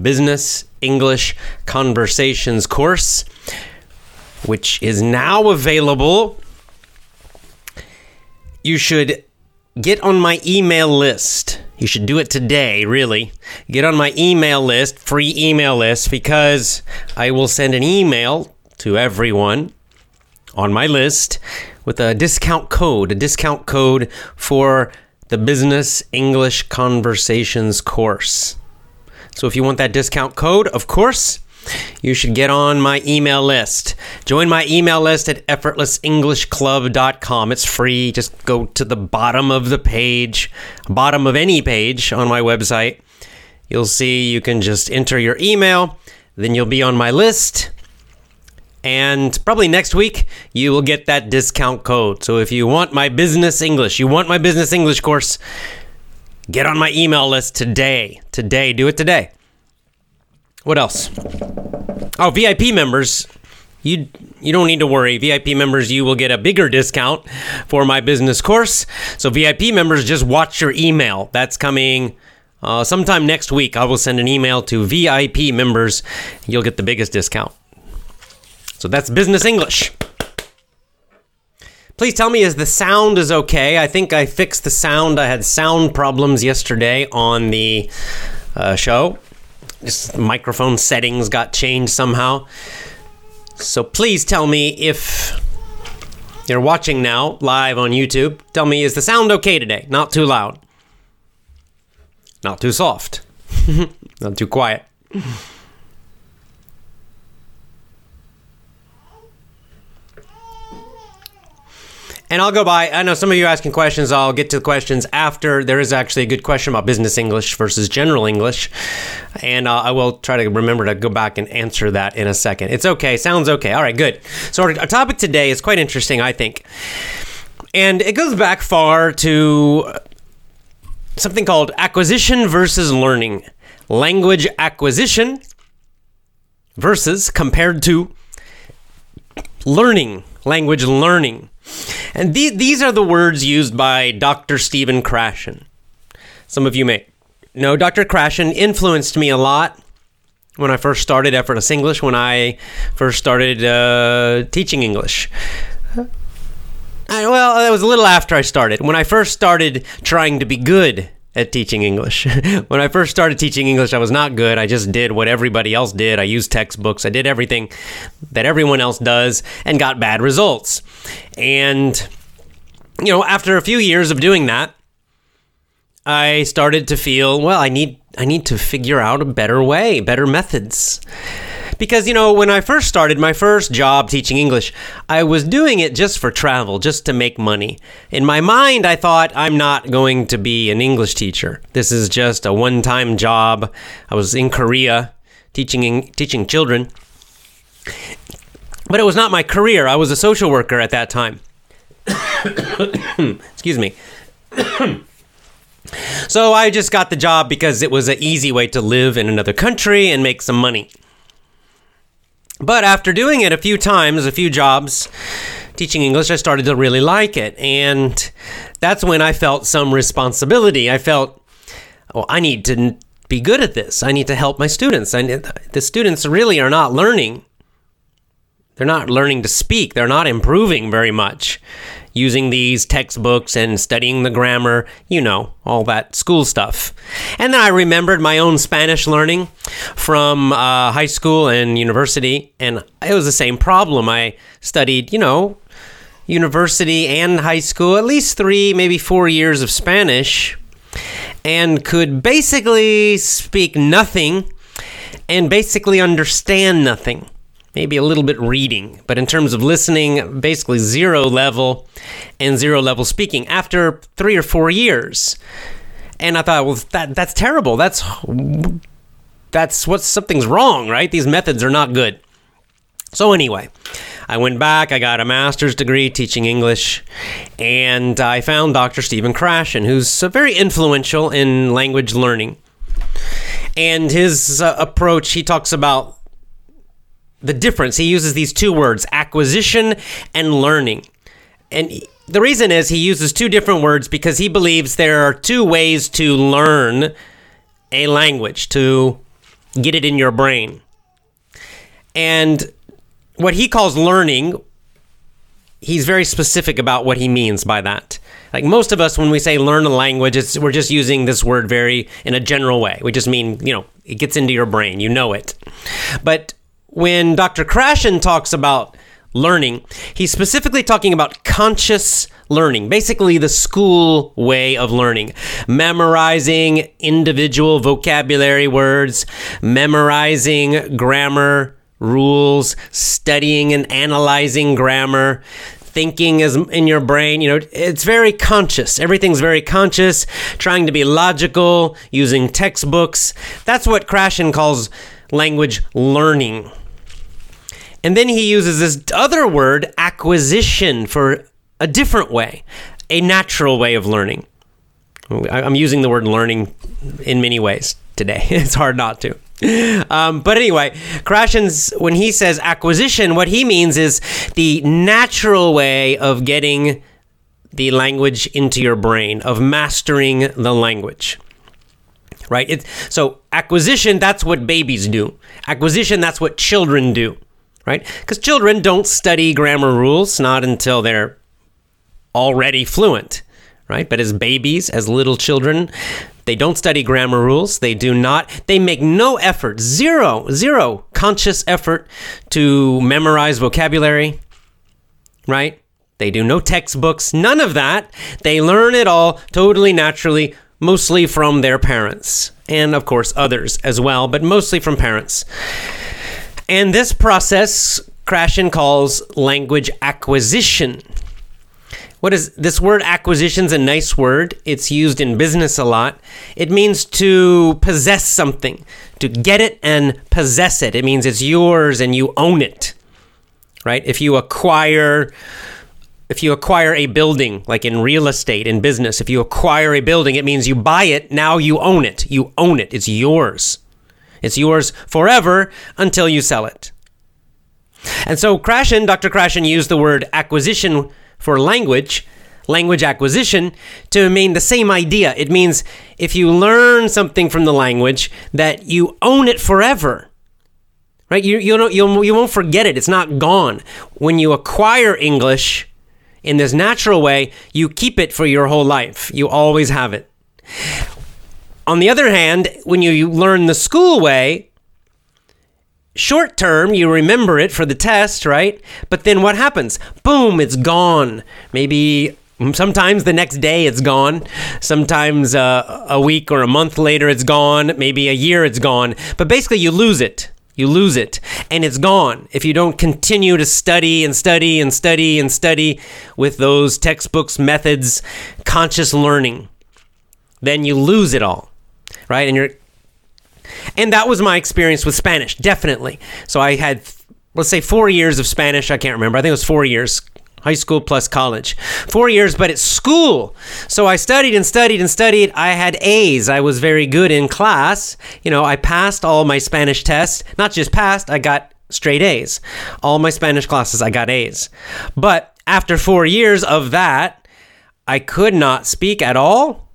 Business English Conversations course, which is now available. You should get on my email list. You should do it today, really. Get on my email list, free email list, because I will send an email to everyone on my list with a discount code, a discount code for the Business English Conversations course. So if you want that discount code, of course, you should get on my email list. Join my email list at effortlessenglishclub.com. It's free. Just go to the bottom of the page, bottom of any page on my website. You'll see you can just enter your email, then you'll be on my list. And probably next week, you will get that discount code. So if you want my business English, you want my business English course, Get on my email list today. Today. Do it today. What else? Oh, VIP members. You you don't need to worry. VIP members, you will get a bigger discount for my business course. So VIP members, just watch your email. That's coming uh, sometime next week. I will send an email to VIP members. You'll get the biggest discount. So that's business English. Please tell me is the sound is okay. I think I fixed the sound. I had sound problems yesterday on the uh, show. Just microphone settings got changed somehow. So please tell me if you're watching now live on YouTube. Tell me is the sound okay today? Not too loud. Not too soft. Not too quiet. And I'll go by. I know some of you asking questions. I'll get to the questions after. There is actually a good question about business English versus general English. And uh, I will try to remember to go back and answer that in a second. It's okay. Sounds okay. All right, good. So, our, our topic today is quite interesting, I think. And it goes back far to something called acquisition versus learning. Language acquisition versus compared to learning, language learning. And the, these are the words used by Dr. Stephen Krashen. Some of you may know Dr. Krashen influenced me a lot when I first started Effortless English, when I first started uh, teaching English. I, well, that was a little after I started. When I first started trying to be good at teaching English. when I first started teaching English, I was not good. I just did what everybody else did. I used textbooks. I did everything that everyone else does and got bad results. And, you know, after a few years of doing that, I started to feel, well, I need I need to figure out a better way, better methods. Because, you know, when I first started my first job teaching English, I was doing it just for travel, just to make money. In my mind, I thought I'm not going to be an English teacher. This is just a one time job. I was in Korea teaching, teaching children. But it was not my career. I was a social worker at that time. Excuse me. so I just got the job because it was an easy way to live in another country and make some money. But after doing it a few times, a few jobs, teaching English, I started to really like it. And that's when I felt some responsibility. I felt, oh, I need to be good at this. I need to help my students. And the students really are not learning. They're not learning to speak. They're not improving very much using these textbooks and studying the grammar, you know, all that school stuff. And then I remembered my own Spanish learning from uh, high school and university, and it was the same problem. I studied, you know, university and high school, at least three, maybe four years of Spanish, and could basically speak nothing and basically understand nothing maybe a little bit reading, but in terms of listening, basically zero level and zero level speaking after three or four years. And I thought, well, that that's terrible. That's that's what something's wrong, right? These methods are not good. So, anyway, I went back, I got a master's degree teaching English, and I found Dr. Stephen Krashen, who's very influential in language learning. And his uh, approach, he talks about the difference. He uses these two words, acquisition and learning. And the reason is he uses two different words because he believes there are two ways to learn a language, to get it in your brain. And what he calls learning, he's very specific about what he means by that. Like most of us, when we say learn a language, we're just using this word very in a general way. We just mean, you know, it gets into your brain, you know it. But when Dr. Krashen talks about learning, he's specifically talking about conscious learning, basically the school way of learning, memorizing individual vocabulary words, memorizing grammar rules, studying and analyzing grammar, thinking is in your brain. You know, it's very conscious. Everything's very conscious, trying to be logical, using textbooks. That's what Krashen calls language learning. And then he uses this other word, acquisition, for a different way, a natural way of learning. I'm using the word learning in many ways today. It's hard not to. Um, but anyway, Krashen's when he says acquisition, what he means is the natural way of getting the language into your brain, of mastering the language. Right? It, so acquisition, that's what babies do. Acquisition, that's what children do. Right? Because children don't study grammar rules not until they're already fluent. Right? But as babies, as little children, they don't study grammar rules. They do not, they make no effort, zero, zero conscious effort to memorize vocabulary, right? They do no textbooks, none of that. They learn it all totally naturally, mostly from their parents, and of course others as well, but mostly from parents. And this process, Krashen calls language acquisition. What is this word acquisition's a nice word. It's used in business a lot. It means to possess something, to get it and possess it. It means it's yours and you own it. Right? If you acquire if you acquire a building, like in real estate, in business, if you acquire a building, it means you buy it, now you own it. You own it. It's yours. It's yours forever until you sell it. And so Krashen, Dr. Krashen used the word acquisition for language, language acquisition, to mean the same idea. It means if you learn something from the language, that you own it forever. Right? You, you, don't, you'll, you won't forget it. It's not gone. When you acquire English in this natural way, you keep it for your whole life. You always have it. On the other hand, when you learn the school way, short term, you remember it for the test, right? But then what happens? Boom, it's gone. Maybe sometimes the next day it's gone. Sometimes uh, a week or a month later it's gone. Maybe a year it's gone. But basically, you lose it. You lose it and it's gone if you don't continue to study and study and study and study with those textbooks, methods, conscious learning. Then you lose it all, right? And you're and that was my experience with Spanish, definitely. So I had, let's say, four years of Spanish. I can't remember. I think it was four years high school plus college. Four years, but at school. So I studied and studied and studied. I had A's. I was very good in class. You know, I passed all my Spanish tests. Not just passed, I got straight A's. All my Spanish classes, I got A's. But after four years of that, I could not speak at all.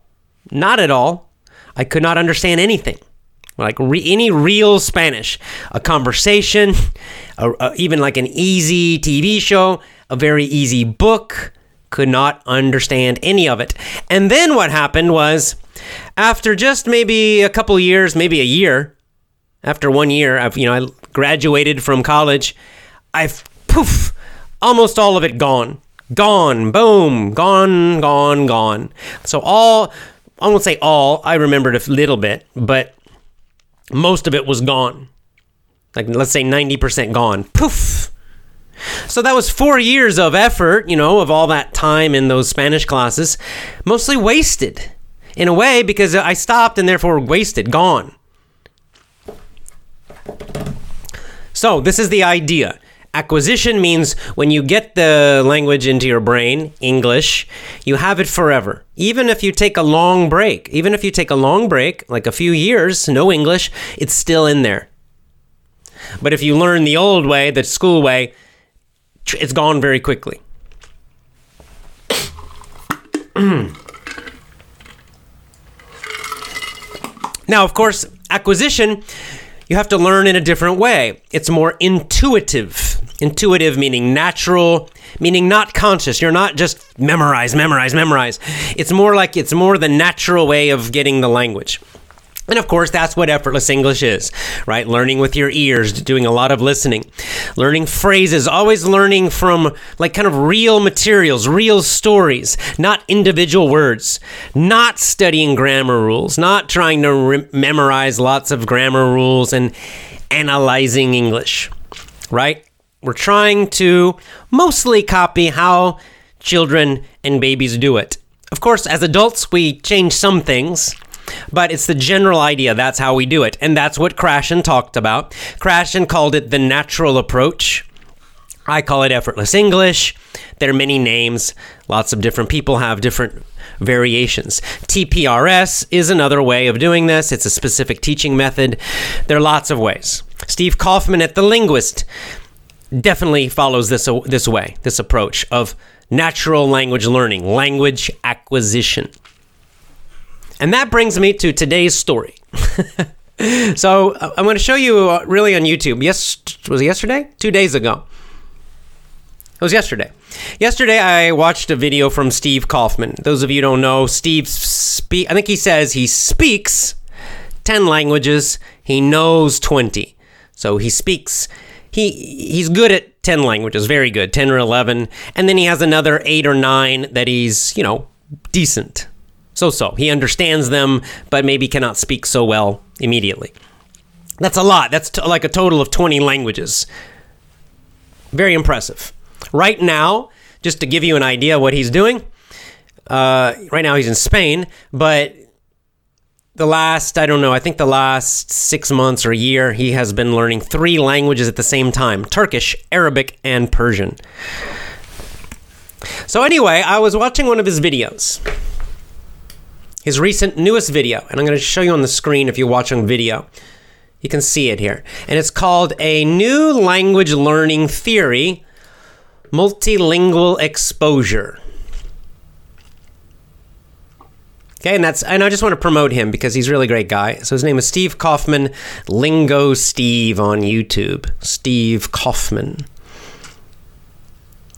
Not at all. I could not understand anything like re- any real Spanish, a conversation, a, a, even like an easy TV show, a very easy book. Could not understand any of it. And then what happened was, after just maybe a couple years, maybe a year, after one year, I've you know I graduated from college, I've poof, almost all of it gone, gone, boom, gone, gone, gone. So all I won't say all. I remembered a little bit, but most of it was gone. Like, let's say 90% gone. Poof! So that was four years of effort, you know, of all that time in those Spanish classes, mostly wasted in a way because I stopped and therefore wasted, gone. So, this is the idea. Acquisition means when you get the language into your brain, English, you have it forever. Even if you take a long break, even if you take a long break, like a few years, no English, it's still in there. But if you learn the old way, the school way, it's gone very quickly. now, of course, acquisition, you have to learn in a different way. It's more intuitive. Intuitive meaning natural, meaning not conscious. You're not just memorize, memorize, memorize. It's more like it's more the natural way of getting the language. And of course, that's what effortless English is, right? Learning with your ears, doing a lot of listening, learning phrases, always learning from like kind of real materials, real stories, not individual words, not studying grammar rules, not trying to re- memorize lots of grammar rules and analyzing English, right? We're trying to mostly copy how children and babies do it. Of course, as adults, we change some things but it's the general idea. That's how we do it. And that's what Krashen talked about. Krashen called it the natural approach. I call it effortless English. There are many names. Lots of different people have different variations. TPRS is another way of doing this. It's a specific teaching method. There are lots of ways. Steve Kaufmann at The Linguist definitely follows this, this way, this approach of natural language learning, language acquisition. And that brings me to today's story. so uh, I'm going to show you uh, really on YouTube. Yes, was it yesterday? Two days ago. It was yesterday. Yesterday, I watched a video from Steve Kaufmann. Those of you don't know, Steve speak. I think he says he speaks ten languages. He knows twenty. So he speaks. He he's good at ten languages, very good, ten or eleven. And then he has another eight or nine that he's you know decent so so. He understands them, but maybe cannot speak so well immediately. That's a lot. That's t- like a total of 20 languages. Very impressive. Right now, just to give you an idea what he's doing, uh, right now he's in Spain, but the last, I don't know, I think the last six months or a year, he has been learning three languages at the same time Turkish, Arabic, and Persian. So, anyway, I was watching one of his videos his recent newest video, and I'm going to show you on the screen if you're watching video. You can see it here. And it's called A New Language Learning Theory Multilingual Exposure. Okay, and that's and I just want to promote him because he's a really great guy. So his name is Steve Kaufmann, Lingo Steve on YouTube. Steve Kaufmann.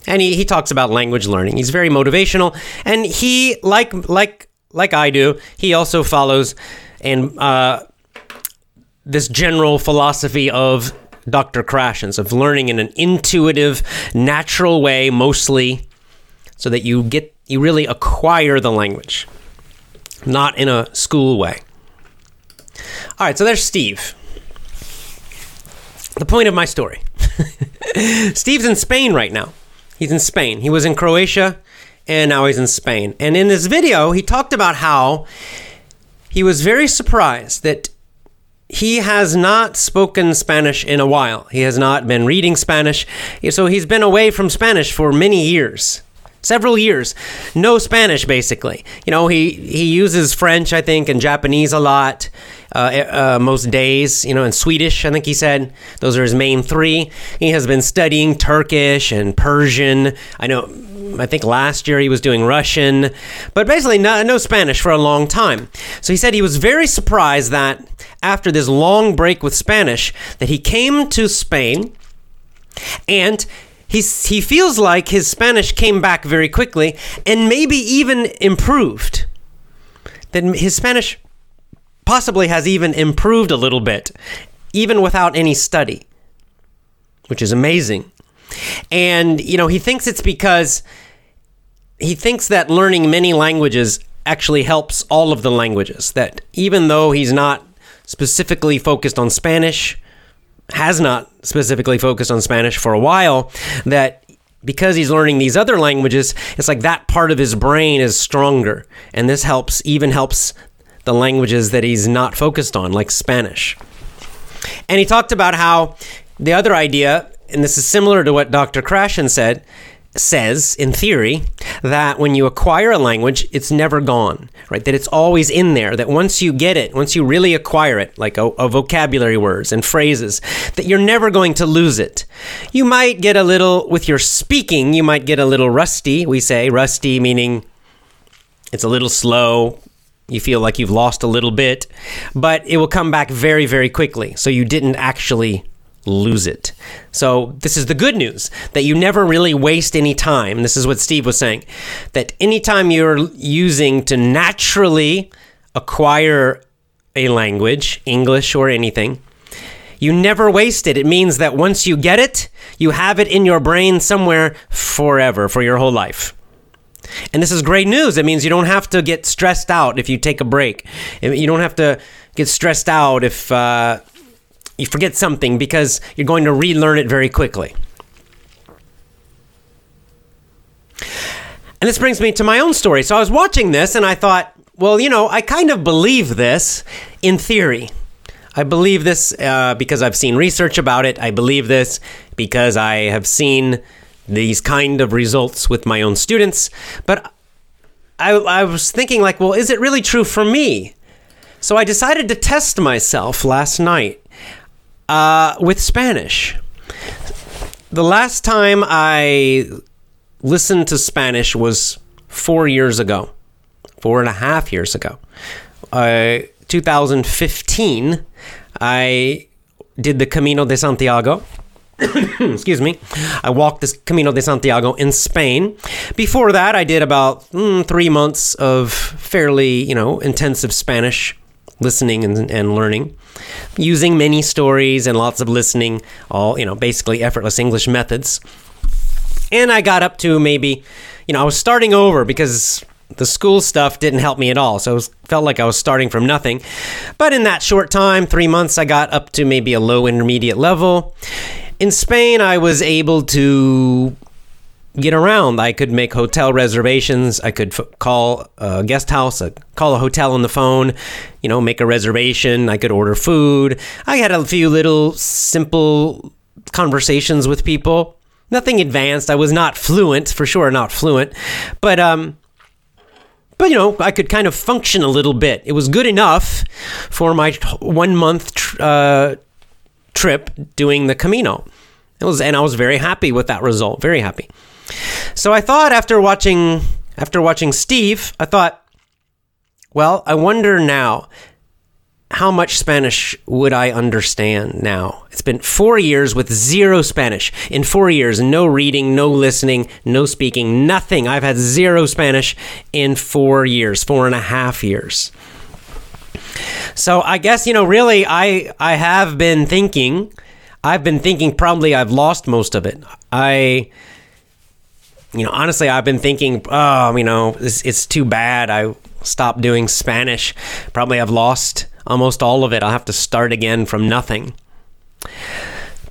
And he, he talks about language learning. He's very motivational. And he, like like like I do, he also follows and uh, this general philosophy of Dr. Krashen's of learning in an intuitive, natural way, mostly, so that you get you really acquire the language, not in a school way. All right, so there's Steve. The point of my story. Steve's in Spain right now. He's in Spain. He was in Croatia and now he's in Spain. And in this video, he talked about how he was very surprised that he has not spoken Spanish in a while. He has not been reading Spanish. So he's been away from Spanish for many years. Several years. No Spanish, basically. You know, he, he uses French, I think, and Japanese a lot. Uh, uh, most days, you know, and Swedish, I think he said. Those are his main three. He has been studying Turkish and Persian. I know I think last year he was doing Russian, but basically no, no, Spanish for a long time. So he said he was very surprised that after this long break with Spanish, that he came to Spain and he, he feels like his Spanish came back very quickly and maybe even improved. That his Spanish possibly has even improved a little bit, even without any study, which is amazing. And, you know, he thinks it's because he thinks that learning many languages actually helps all of the languages. That even though he's not specifically focused on Spanish, has not specifically focused on Spanish for a while, that because he's learning these other languages, it's like that part of his brain is stronger. And this helps, even helps the languages that he's not focused on, like Spanish. And he talked about how the other idea, and this is similar to what Dr. Krashen said, says in theory that when you acquire a language it's never gone right? That it's always in there that once you get it once you really acquire it like a, a, vocabulary words and phrases that you're never going to lose it. You might get a little with your speaking you might get a little rusty. We say rusty meaning it's a little slow. You feel like you've lost a little bit but it will come back very very quickly. So you didn't actually lose it. So, this is the good news that you never really waste any time. This is what Steve was saying that anytime you're using to naturally acquire a language, English or anything, you never waste it. It means that once you get it, you have it in your brain somewhere forever, for your whole life. And this is great news. It means you don't have to get stressed out if you take a break. You don't have to get stressed out if uh, you forget something because you're going to relearn it very quickly. And this brings me to my own story. So I was watching this and I thought, well, you know, I kind of believe this in theory. I believe this uh, because I've seen research about it. I believe this because I have seen these kind of results with my own students. But I, I was thinking, like, well, is it really true for me? So I decided to test myself last night. Uh, with Spanish, the last time I listened to Spanish was four years ago, four and a half years ago. Uh, 2015, I did the Camino de Santiago. Excuse me. I walked this Camino de Santiago in Spain. Before that, I did about mm, three months of fairly, you know, intensive Spanish listening and, and learning using many stories and lots of listening, all, you know, basically effortless English methods. And I got up to maybe, you know, I was starting over because the school stuff didn't help me at all. So it felt like I was starting from nothing. But in that short time, three months, I got up to maybe a low intermediate level. In Spain, I was able to get around. I could make hotel reservations. I could f- call a guest house, uh, call a hotel on the phone, you know, make a reservation. I could order food. I had a few little simple conversations with people. Nothing advanced. I was not fluent, for sure, not fluent, but um, but you know, I could kind of function a little bit. It was good enough for my one month tr- uh, trip doing the Camino. It was, and I was very happy with that result. Very happy. So I thought after watching after watching Steve, I thought, well, I wonder now how much Spanish would I understand now? It's been four years with zero Spanish. In four years, no reading, no listening, no speaking, nothing. I've had zero Spanish in four years, four and a half years. So I guess, you know, really, I, I have been thinking, I've been thinking probably I've lost most of it. I you know, honestly, I've been thinking, oh, you know, it's, it's too bad I stopped doing Spanish. Probably I've lost almost all of it. I'll have to start again from nothing.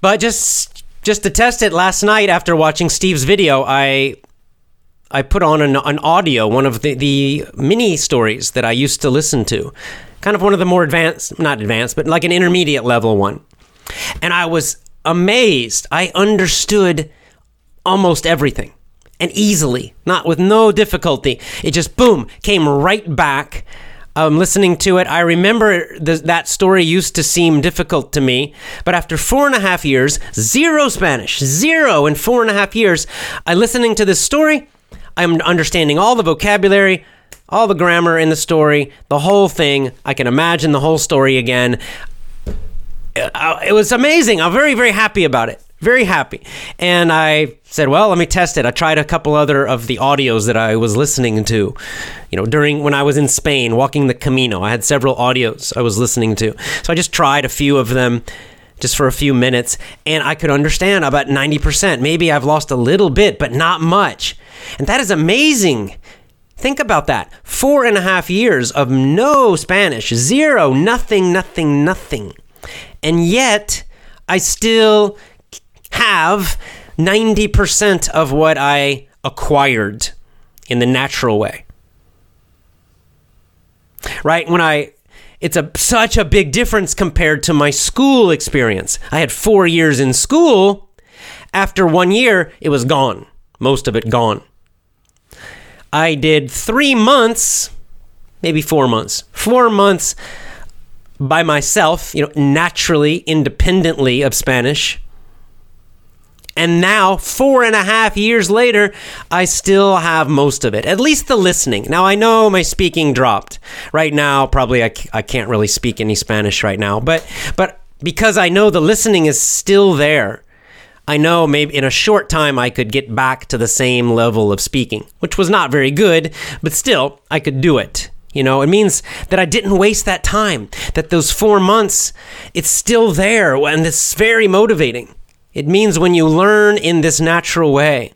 But just just to test it last night after watching Steve's video, I I put on an, an audio, one of the, the mini stories that I used to listen to. Kind of one of the more advanced, not advanced, but like an intermediate level one. And I was amazed. I understood almost everything and easily, not with no difficulty. It just boom came right back. Um, listening to it, I remember th- that story used to seem difficult to me, but after four and a half years, zero Spanish, zero in four and a half years, I listening to this story, I'm understanding all the vocabulary, all the grammar in the story, the whole thing. I can imagine the whole story again. Uh, it was amazing. I'm very, very happy about it very happy. And I said, well, let me test it. I tried a couple other of the audios that I was listening to, you know, during when I was in Spain walking the Camino. I had several audios I was listening to. So I just tried a few of them just for a few minutes and I could understand about 90%. Maybe I've lost a little bit, but not much. And that is amazing. Think about that. Four and a half years of no Spanish, zero, nothing, nothing, nothing. And yet, I still have 90% of what I acquired in the natural way. Right? When I it's a such a big difference compared to my school experience. I had 4 years in school. After 1 year, it was gone. Most of it gone. I did 3 months, maybe 4 months. 4 months by myself, you know, naturally, independently of Spanish. And now, four and a half years later, I still have most of it, at least the listening. Now, I know my speaking dropped. Right now, probably I, I can't really speak any Spanish right now, but, but because I know the listening is still there, I know maybe in a short time I could get back to the same level of speaking, which was not very good, but still, I could do it. You know, it means that I didn't waste that time, that those four months, it's still there, and it's very motivating. It means when you learn in this natural way,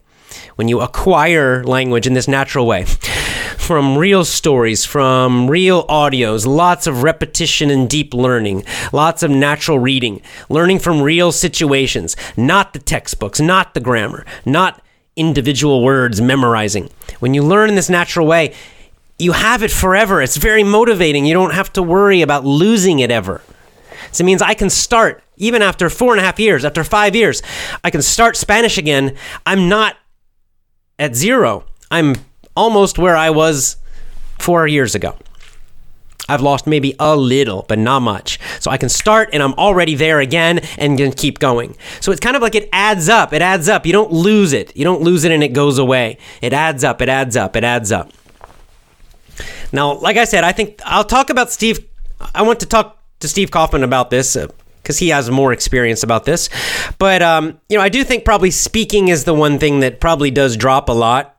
when you acquire language in this natural way, from real stories, from real audios, lots of repetition and deep learning, lots of natural reading, learning from real situations, not the textbooks, not the grammar, not individual words memorizing. When you learn in this natural way, you have it forever. It's very motivating. You don't have to worry about losing it ever. So it means I can start, even after four and a half years, after five years, I can start Spanish again. I'm not at zero. I'm almost where I was four years ago. I've lost maybe a little, but not much. So I can start and I'm already there again and can keep going. So it's kind of like it adds up. It adds up. You don't lose it. You don't lose it and it goes away. It adds up. It adds up. It adds up. Now, like I said, I think I'll talk about Steve. I want to talk to Steve Kaufmann about this because uh, he has more experience about this. But um, you know, I do think probably speaking is the one thing that probably does drop a lot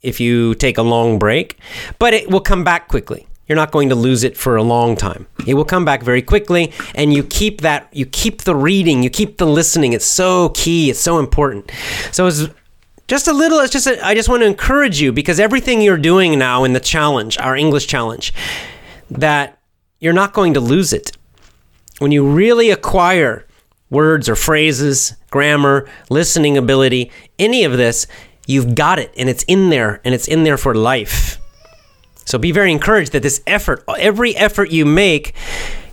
if you take a long break, but it will come back quickly. You're not going to lose it for a long time. It will come back very quickly, and you keep that. You keep the reading. You keep the listening. It's so key. It's so important. So it's just a little. It's just. A, I just want to encourage you because everything you're doing now in the challenge, our English challenge, that you're not going to lose it. When you really acquire words or phrases, grammar, listening ability, any of this, you've got it and it's in there and it's in there for life. So be very encouraged that this effort, every effort you make,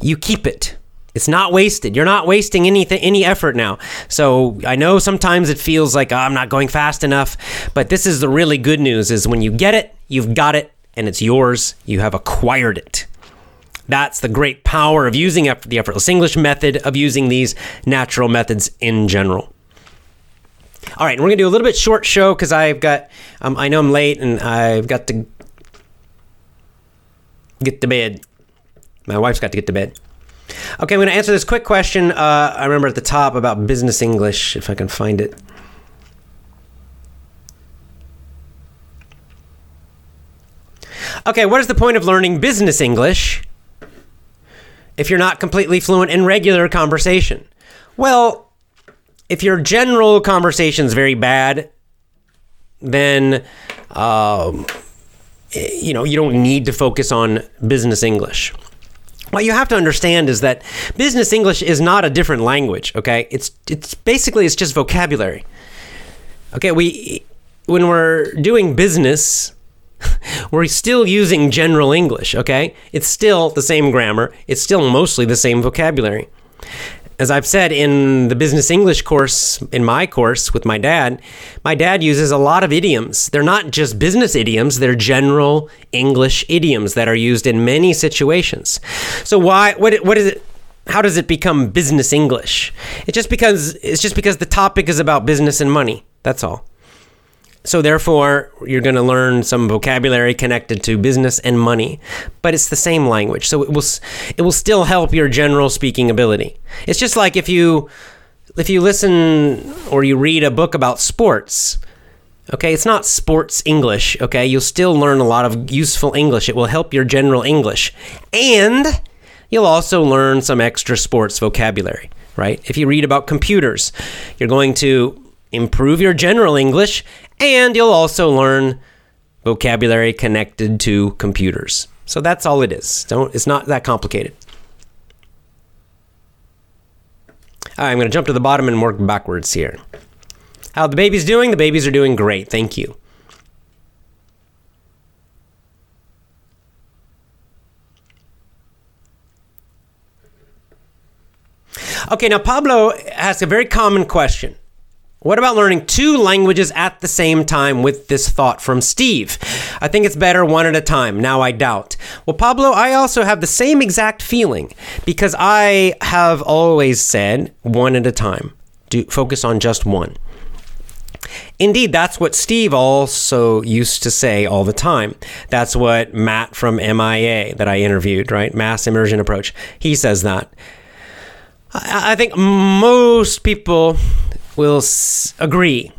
you keep it. It's not wasted. You're not wasting anything, any effort now. So I know sometimes it feels like oh, I'm not going fast enough, but this is the really good news: is when you get it, you've got it, and it's yours. You have acquired it. That's the great power of using the effortless English method, of using these natural methods in general. All right, we're gonna do a little bit short show because I've got, um, I know I'm late and I've got to get to bed. My wife's got to get to bed. Okay, I'm gonna answer this quick question. Uh, I remember at the top about business English, if I can find it. Okay, what is the point of learning business English? If you're not completely fluent in regular conversation? Well, if your general conversation is very bad, then um, you know you don't need to focus on business English. What you have to understand is that business English is not a different language. Okay, it's it's basically it's just vocabulary. Okay, we when we're doing business we're still using general English, okay? It's still the same grammar, it's still mostly the same vocabulary. As I've said in the business English course, in my course with my dad, my dad uses a lot of idioms. They're not just business idioms, they're general English idioms that are used in many situations. So why what what is it how does it become business English? It's just because it's just because the topic is about business and money. That's all. So therefore, you're going to learn some vocabulary connected to business and money, but it's the same language. So it will it will still help your general speaking ability. It's just like if you if you listen or you read a book about sports, okay, it's not sports English, okay? You'll still learn a lot of useful English. It will help your general English. And you'll also learn some extra sports vocabulary, right? If you read about computers, you're going to improve your general English and you'll also learn vocabulary connected to computers. So that's all it is. Don't, it's not that complicated. I'm going to jump to the bottom and work backwards here. How the baby's doing? The babies are doing great. Thank you. Okay, now Pablo asked a very common question. What about learning two languages at the same time with this thought from Steve? I think it's better one at a time. Now I doubt. Well, Pablo, I also have the same exact feeling because I have always said one at a time. Do focus on just one. Indeed, that's what Steve also used to say all the time. That's what Matt from MIA that I interviewed, right? Mass immersion approach. He says that. I, I think most people will s- agree.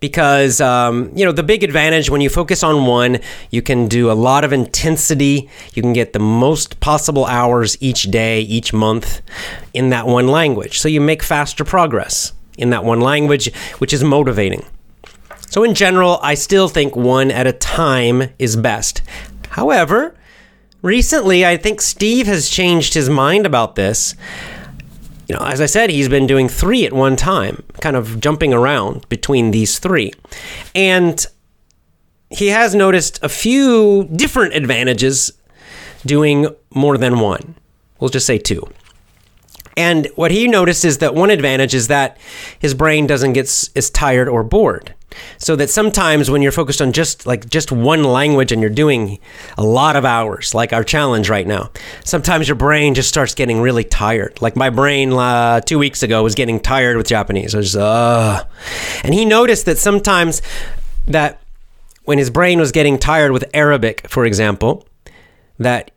Because um, you know the big advantage when you focus on one you can do a lot of intensity. You can get the most possible hours each day each month in that one language. So you make faster progress in that one language which is motivating. So in general i still think one at a time is best. However recently i think steve has changed his mind about this you know, as I said, he's been doing three at one time, kind of jumping around between these three. And he has noticed a few different advantages doing more than one. We'll just say two. And what he noticed is that one advantage is that his brain doesn't get as tired or bored. So that sometimes when you're focused on just like just one language and you're doing a lot of hours, like our challenge right now, sometimes your brain just starts getting really tired. Like my brain uh, two weeks ago was getting tired with Japanese. I was uh, and he noticed that sometimes that when his brain was getting tired with Arabic, for example, that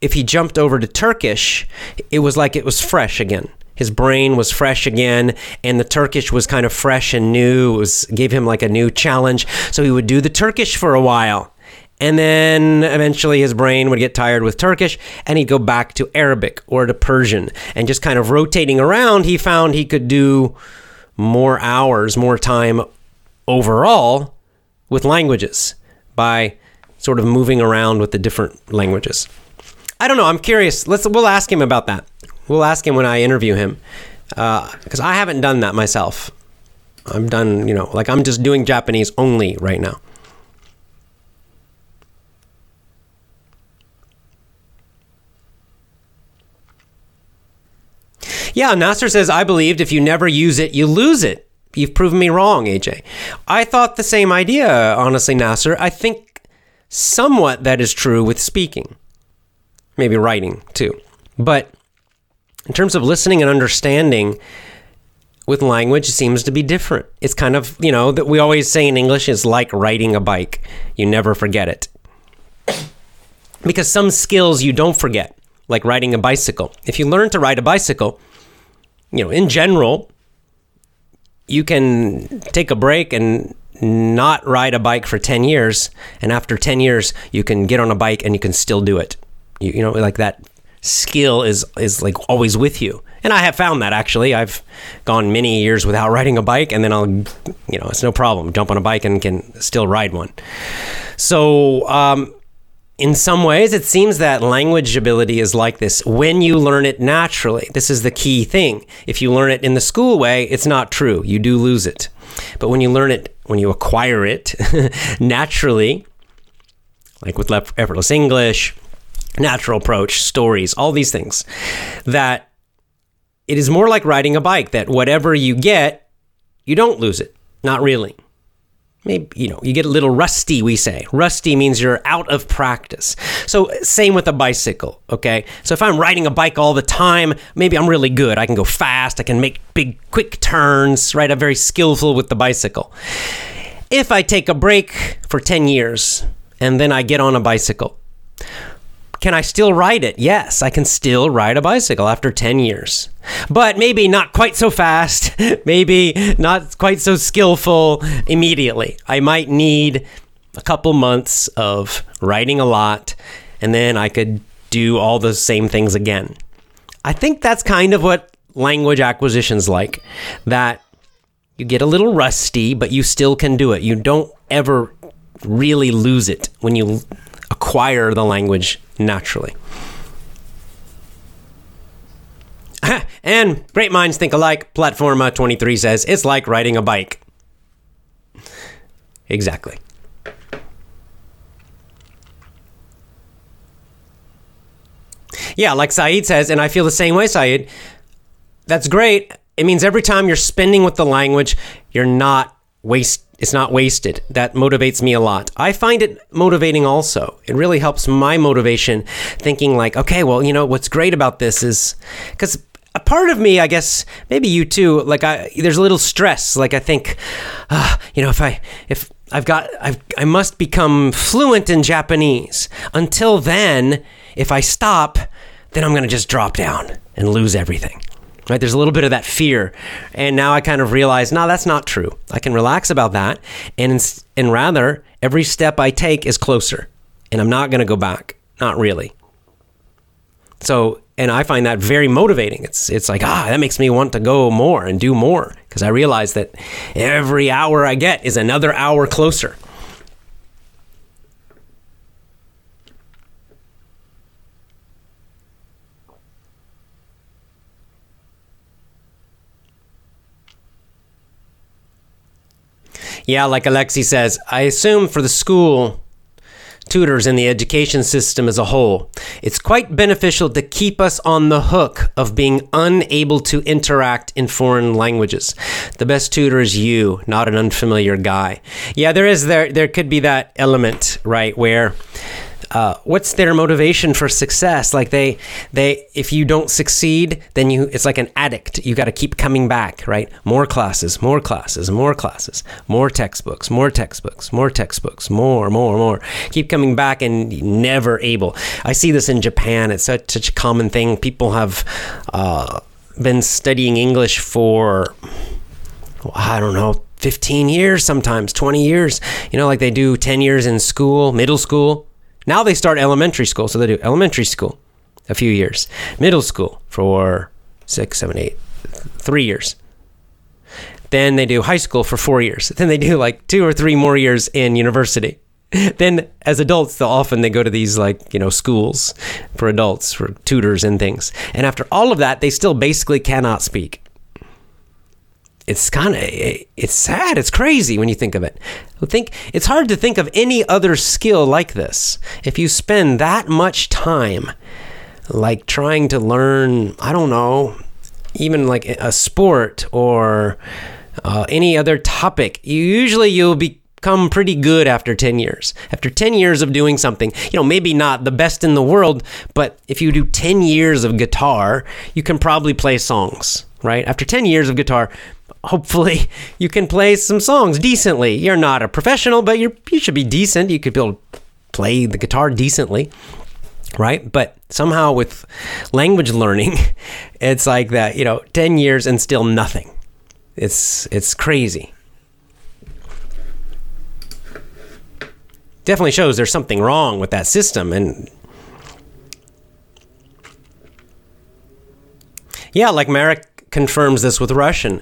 if he jumped over to Turkish, it was like it was fresh again. His brain was fresh again, and the Turkish was kind of fresh and new. It was gave him like a new challenge. So he would do the Turkish for a while, and then eventually his brain would get tired with Turkish, and he'd go back to Arabic or to Persian, and just kind of rotating around. He found he could do more hours, more time overall with languages by sort of moving around with the different languages. I don't know. I'm curious. Let's we'll ask him about that. We'll ask him when I interview him uh, because I haven't done that myself. I'm done. You know, like I'm just doing Japanese only right now. Yeah, Nasser says, I believed if you never use it, you lose it. You've proven me wrong, AJ. I thought the same idea, honestly, Nasser. I think somewhat that is true with speaking, maybe writing too. But in terms of listening and understanding, with language it seems to be different. It's kind of, you know, that we always say in English is like riding a bike. You never forget it. Because some skills you don't forget, like riding a bicycle. If you learn to ride a bicycle, you know, in general, you can take a break and not ride a bike for 10 years and after 10 years you can get on a bike and you can still do it you, you know like that skill is is like always with you and i have found that actually i've gone many years without riding a bike and then i'll you know it's no problem jump on a bike and can still ride one so um, in some ways, it seems that language ability is like this when you learn it naturally. This is the key thing. If you learn it in the school way, it's not true. You do lose it. But when you learn it, when you acquire it naturally, like with effortless English, natural approach, stories, all these things, that it is more like riding a bike, that whatever you get, you don't lose it. Not really. Maybe you know you get a little rusty we say. Rusty means you're out of practice. So same with a bicycle okay? So if i'm riding a bike all the time maybe i'm really good. I can go fast. I can make big quick turns right? I'm very skillful with the bicycle. If i take a break for 10 years and then i get on a bicycle can I still ride it? Yes, I can still ride a bicycle after 10 years. But maybe not quite so fast, maybe not quite so skillful immediately. I might need a couple months of riding a lot, and then I could do all those same things again. I think that's kind of what language acquisition's like. That you get a little rusty, but you still can do it. You don't ever really lose it when you acquire the language naturally. and great minds think alike. Platforma 23 says it's like riding a bike. Exactly. Yeah, like Saeed says, and I feel the same way, Saeed. that's great. It means every time you're spending with the language, you're not waste it's not wasted. That motivates me a lot. I find it motivating also. It really helps my motivation thinking like, okay, well, you know, what's great about this is cuz a part of me, I guess, maybe you too, like I there's a little stress. Like I think uh, you know, if I if I've got I've, I must become fluent in Japanese. Until then, if I stop, then I'm going to just drop down and lose everything. Right? There's a little bit of that fear. And now I kind of realize, no, that's not true. I can relax about that. And, and rather, every step I take is closer. And I'm not going to go back. Not really. So, and I find that very motivating. It's, it's like, ah, that makes me want to go more and do more because I realize that every hour I get is another hour closer. Yeah, like Alexi says, I assume for the school tutors in the education system as a whole, it's quite beneficial to keep us on the hook of being unable to interact in foreign languages. The best tutor is you, not an unfamiliar guy. Yeah, there is there there could be that element, right, where uh, what's their motivation for success? Like they, they, if you don't succeed, then you, it's like an addict. You got to keep coming back, right? More classes, more classes, more classes, more textbooks, more textbooks, more textbooks, more, more, more. Keep coming back and never able. I see this in Japan. It's such, such a common thing. People have uh, been studying English for, I don't know, 15 years sometimes 20 years you know like they do 10 years in school middle school now they start elementary school, so they do elementary school a few years, middle school for six, seven, eight, three years. Then they do high school for four years. Then they do like two or three more years in university. Then, as adults, they'll often they go to these like you know schools for adults for tutors and things. And after all of that, they still basically cannot speak it's kind of it's sad it's crazy when you think of it. Think it's hard to think of any other skill like this. If you spend that much time like trying to learn i don't know even like a sport or uh, any other topic you usually you'll become pretty good after 10 years. After 10 years of doing something you know maybe not the best in the world but if you do 10 years of guitar you can probably play songs right? After 10 years of guitar hopefully you can play some songs decently. You're not a professional, but you you should be decent. You could be able to play the guitar decently, right? But somehow with language learning, it's like that, you know, 10 years and still nothing. It's it's crazy. Definitely shows there's something wrong with that system and Yeah, like Merrick confirms this with Russian.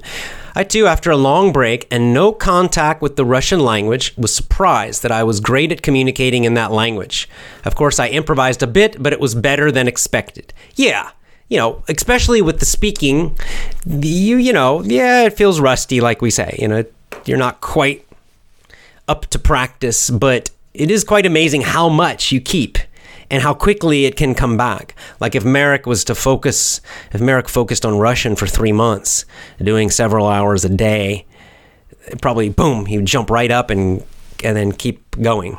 I too, after a long break and no contact with the Russian language, was surprised that I was great at communicating in that language. Of course, I improvised a bit, but it was better than expected. Yeah, you know, especially with the speaking, you you know, yeah, it feels rusty, like we say. You know, you're not quite up to practice, but it is quite amazing how much you keep and how quickly it can come back. Like if Merrick was to focus, if Merrick focused on Russian for three months, doing several hours a day, probably boom, he would jump right up and and then keep going.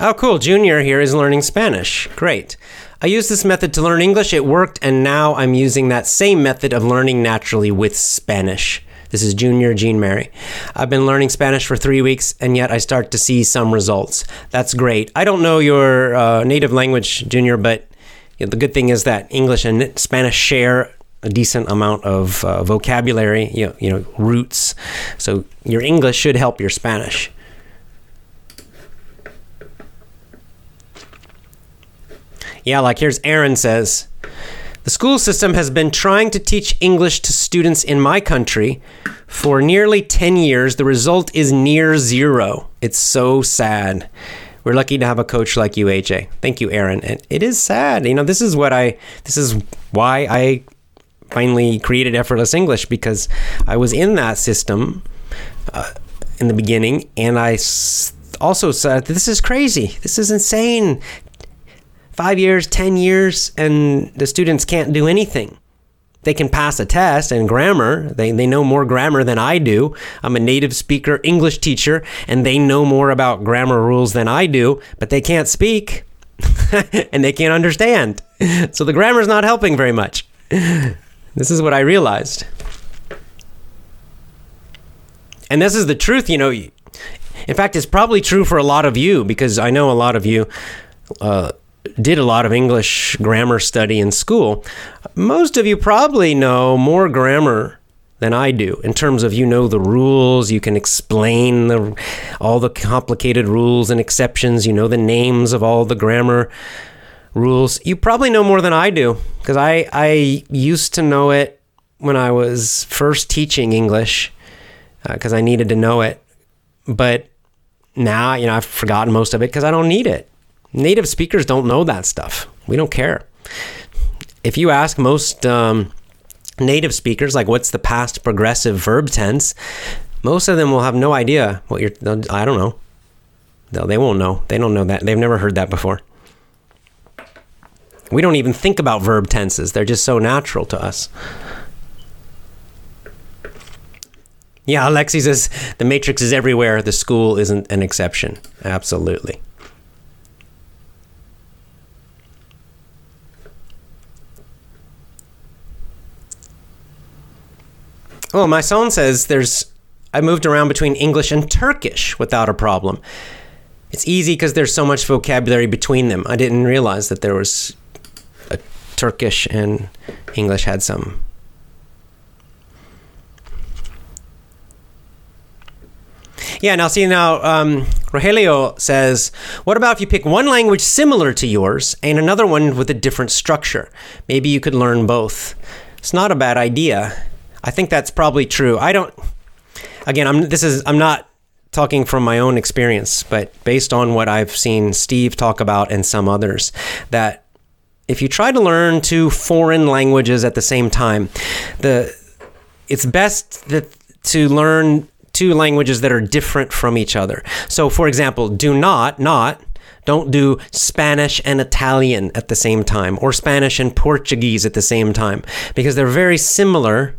Oh, cool. Junior here is learning Spanish. Great. I used this method to learn English. It worked, and now I'm using that same method of learning naturally with Spanish. This is Junior Jean Mary. I've been learning Spanish for three weeks, and yet I start to see some results. That's great. I don't know your uh, native language, Junior, but you know, the good thing is that English and Spanish share a decent amount of uh, vocabulary, you know, you know, roots. So your English should help your Spanish. Yeah, like here's Aaron says The school system has been trying to teach English to students in my country for nearly 10 years. The result is near zero. It's so sad. We're lucky to have a coach like you, AJ. Thank you, Aaron. And it is sad. You know, this is what I, this is why I finally created Effortless English because I was in that system uh, in the beginning and I s- also said, this is crazy. This is insane. Five years, 10 years, and the students can't do anything they can pass a test and grammar. They, they know more grammar than I do. I'm a native speaker English teacher, and they know more about grammar rules than I do, but they can't speak and they can't understand. So the grammar's not helping very much. This is what I realized. And this is the truth, you know. In fact, it's probably true for a lot of you because I know a lot of you. Uh, did a lot of English grammar study in school, most of you probably know more grammar than I do in terms of you know the rules, you can explain the, all the complicated rules and exceptions, you know the names of all the grammar rules. You probably know more than I do because I, I used to know it when I was first teaching English because uh, I needed to know it. But now, you know, I've forgotten most of it because I don't need it. Native speakers don't know that stuff. We don't care. If you ask most um, native speakers, like what's the past progressive verb tense, most of them will have no idea what you're. I don't know. No, they won't know. They don't know that. They've never heard that before. We don't even think about verb tenses. They're just so natural to us. Yeah, Alexi says the matrix is everywhere. The school isn't an exception. Absolutely. Well, my son says there's I moved around between English and Turkish without a problem. It's easy because there's so much vocabulary between them. I didn't realize that there was a Turkish and English had some. Yeah, now see now um, Rogelio says, what about if you pick one language similar to yours and another one with a different structure? Maybe you could learn both. It's not a bad idea. I think that's probably true. I don't. Again, I'm. This is. I'm not talking from my own experience, but based on what I've seen Steve talk about and some others, that if you try to learn two foreign languages at the same time, the it's best that to learn two languages that are different from each other. So, for example, do not not don't do Spanish and Italian at the same time or Spanish and Portuguese at the same time because they're very similar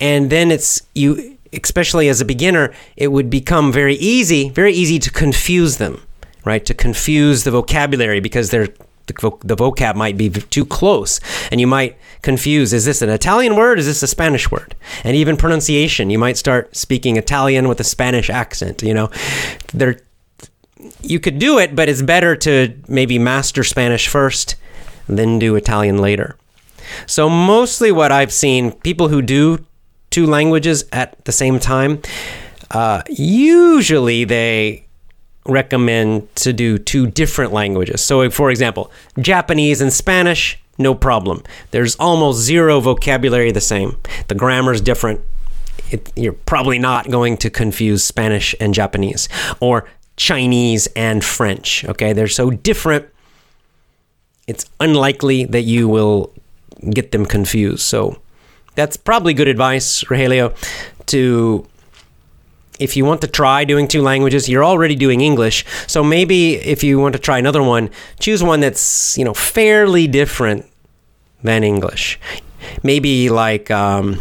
and then it's you especially as a beginner it would become very easy very easy to confuse them right? To confuse the vocabulary because they're the, the vocab might be too close. And you might confuse is this an italian word? Is this a spanish word? And even pronunciation you might start speaking italian with a spanish accent you know? There you could do it but it's better to maybe master spanish first then do italian later so mostly what I've seen, people who do two languages at the same time, uh, usually they recommend to do two different languages. So, for example, Japanese and Spanish, no problem. There's almost zero vocabulary the same. The grammar is different. It, you're probably not going to confuse Spanish and Japanese or Chinese and French. Okay, they're so different. It's unlikely that you will get them confused. So that's probably good advice, Rogelio, to if you want to try doing two languages, you're already doing English. So maybe if you want to try another one, choose one that's, you know, fairly different than English. Maybe like um,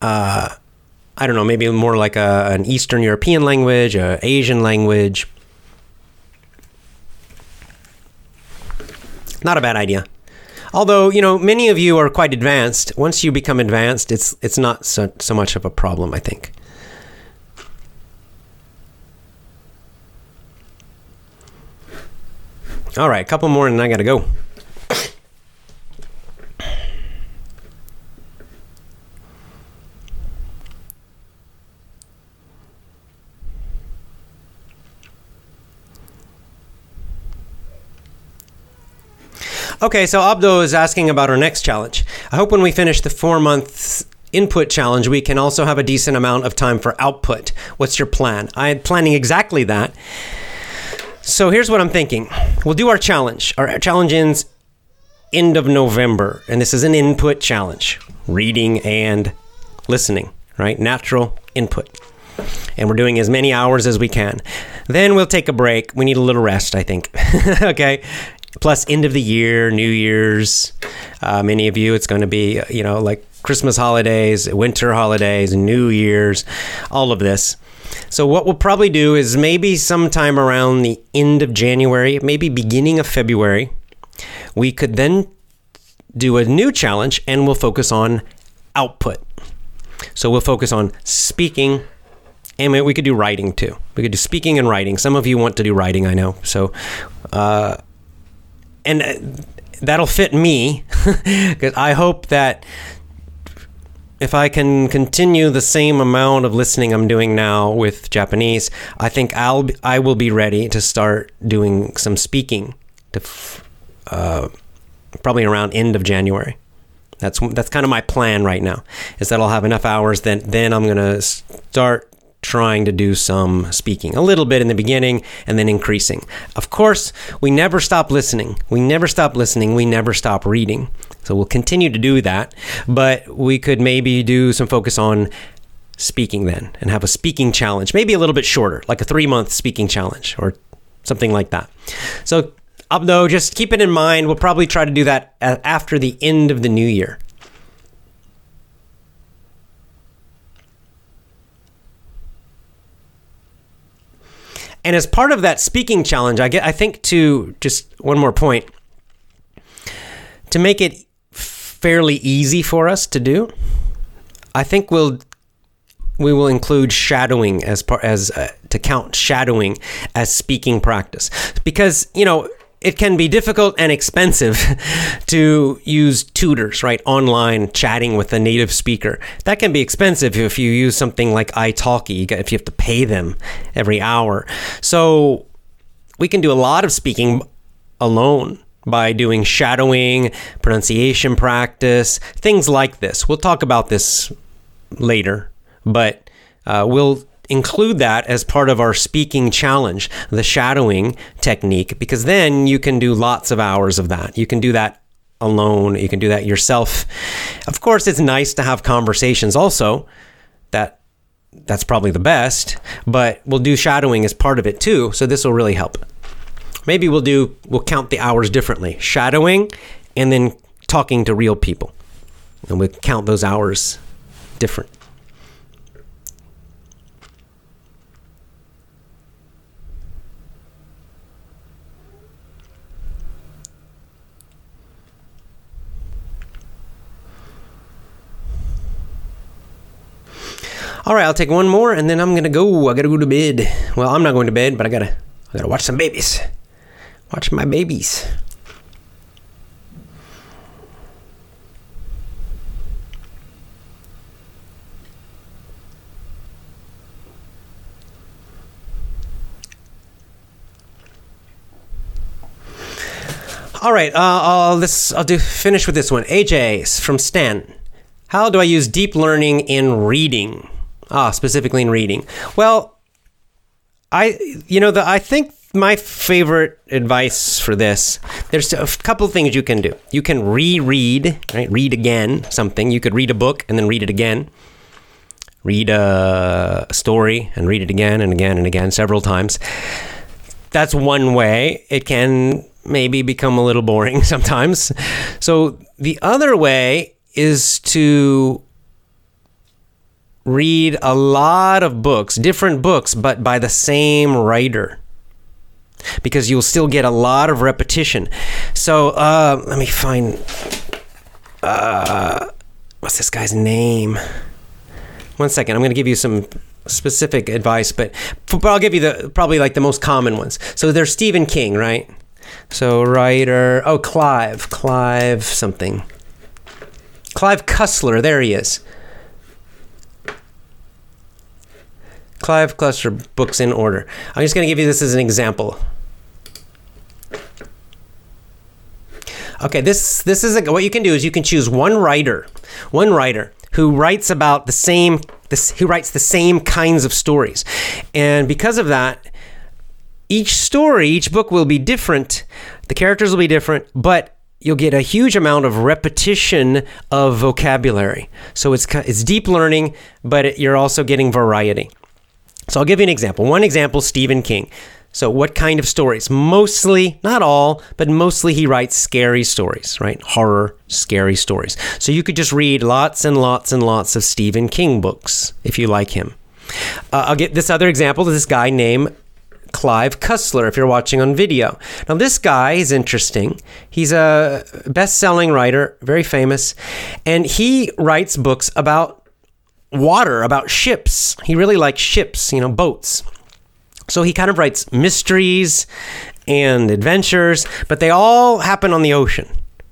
uh, I don't know, maybe more like a, an Eastern European language, a Asian language. Not a bad idea. Although you know many of you are quite advanced. Once you become advanced, it's it's not so, so much of a problem. I think. All right, a couple more, and I got to go. Okay, so Abdo is asking about our next challenge. I hope when we finish the four month input challenge, we can also have a decent amount of time for output. What's your plan? I'm planning exactly that. So here's what I'm thinking. We'll do our challenge. Our challenge ends end of November, and this is an input challenge reading and listening, right? Natural input. And we're doing as many hours as we can. Then we'll take a break. We need a little rest, I think. okay. Plus, end of the year, New Year's. Uh, many of you, it's going to be, you know, like Christmas holidays, winter holidays, New Year's, all of this. So, what we'll probably do is maybe sometime around the end of January, maybe beginning of February, we could then do a new challenge and we'll focus on output. So, we'll focus on speaking and we could do writing too. We could do speaking and writing. Some of you want to do writing, I know. So, uh, and uh, that'll fit me because I hope that if I can continue the same amount of listening I'm doing now with Japanese, I think I'll I will be ready to start doing some speaking to uh, probably around end of January. That's that's kind of my plan right now. Is that I'll have enough hours then then I'm gonna start trying to do some speaking a little bit in the beginning and then increasing. Of course, we never stop listening. We never stop listening. We never stop reading. So we'll continue to do that, but we could maybe do some focus on speaking then and have a speaking challenge, maybe a little bit shorter, like a three month speaking challenge or something like that. So, Abdo, just keep it in mind. We'll probably try to do that after the end of the new year. And as part of that speaking challenge, I get I think to just one more point to make it fairly easy for us to do. I think we'll we will include shadowing as part as uh, to count shadowing as speaking practice because you know it can be difficult and expensive to use tutors, right? Online chatting with a native speaker. That can be expensive if you use something like italki, if you have to pay them every hour. So we can do a lot of speaking alone by doing shadowing, pronunciation practice, things like this. We'll talk about this later, but uh, we'll include that as part of our speaking challenge, the shadowing technique, because then you can do lots of hours of that. You can do that alone, you can do that yourself. Of course, it's nice to have conversations also. That that's probably the best, but we'll do shadowing as part of it too, so this will really help. Maybe we'll do we'll count the hours differently. Shadowing and then talking to real people. And we'll count those hours different. All right, I'll take one more and then I'm gonna go. I gotta go to bed. Well, I'm not going to bed, but I gotta I gotta watch some babies. Watch my babies. All right, uh, I'll this I'll do finish with this one. AJ from Stan. How do I use deep learning in reading? Ah, specifically in reading. Well, I you know the I think my favorite advice for this there's a couple things you can do. You can reread, right? Read again something. You could read a book and then read it again. Read a story and read it again and again and again several times. That's one way. It can maybe become a little boring sometimes. So the other way is to read a lot of books, different books, but by the same writer. Because you'll still get a lot of repetition. So uh, let me find. Uh, what's this guy's name? One second. I'm going to give you some specific advice, but, but I'll give you the probably like the most common ones. So there's Stephen King, right? So writer. Oh, Clive. Clive something. Clive Cussler. There he is. Clive Cussler books in order. I'm just going to give you this as an example. Okay, this this is a, what you can do is you can choose one writer, one writer who writes about the same this who writes the same kinds of stories, and because of that, each story, each book will be different. The characters will be different, but you'll get a huge amount of repetition of vocabulary. So it's it's deep learning, but it, you're also getting variety. So I'll give you an example. One example, Stephen King. So what kind of stories? Mostly, not all, but mostly he writes scary stories, right? Horror, scary stories. So you could just read lots and lots and lots of Stephen King books if you like him. Uh, I'll get this other example. This guy named Clive Cussler, if you're watching on video. Now, this guy is interesting. He's a best selling writer, very famous, and he writes books about water, about ships. He really likes ships, you know, boats. So he kind of writes mysteries and adventures, but they all happen on the ocean,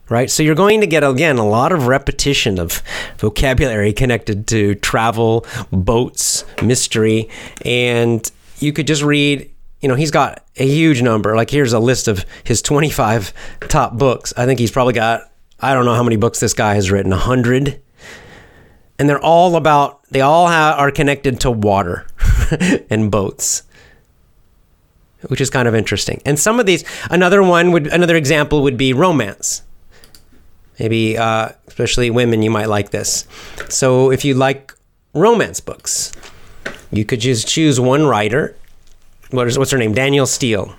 right? So you're going to get, again, a lot of repetition of vocabulary connected to travel, boats, mystery, and you could just read. You know, he's got a huge number. Like, here's a list of his 25 top books. I think he's probably got, I don't know how many books this guy has written, 100 and they're all about they all are connected to water and boats which is kind of interesting. And some of these, another one would, another example would be romance. Maybe, uh, especially women, you might like this. So if you like romance books, you could just choose one writer. What is, what's her name? Danielle Steel,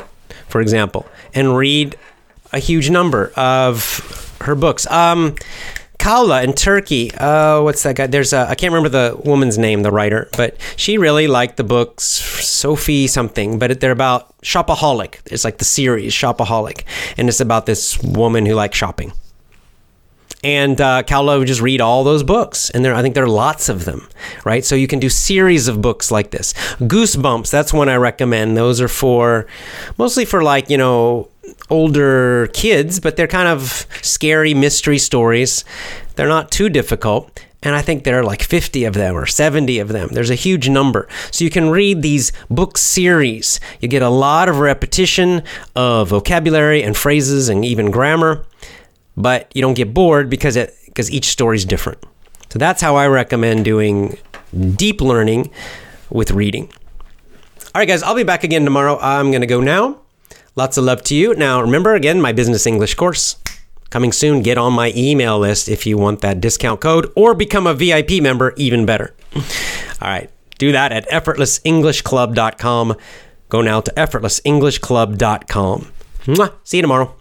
for example, and read a huge number of her books. Um, Kaula in Turkey. Uh, what's that guy? There's a I can't remember the woman's name, the writer, but she really liked the books Sophie something. But they're about shopaholic. It's like the series Shopaholic, and it's about this woman who likes shopping. And uh, would just read all those books, and there I think there are lots of them, right? So you can do series of books like this. Goosebumps, that's one I recommend. Those are for mostly for like you know older kids, but they're kind of scary mystery stories. They're not too difficult. And I think there are like 50 of them or 70 of them. There's a huge number. So you can read these book series. You get a lot of repetition of vocabulary and phrases and even grammar, but you don't get bored because it because each story is different. So that's how I recommend doing deep learning with reading. All right, guys, I'll be back again tomorrow. I'm going to go now. Lots of love to you. Now, remember again, my business English course coming soon. Get on my email list if you want that discount code or become a VIP member, even better. All right, do that at effortlessenglishclub.com. Go now to effortlessenglishclub.com. Mwah. See you tomorrow.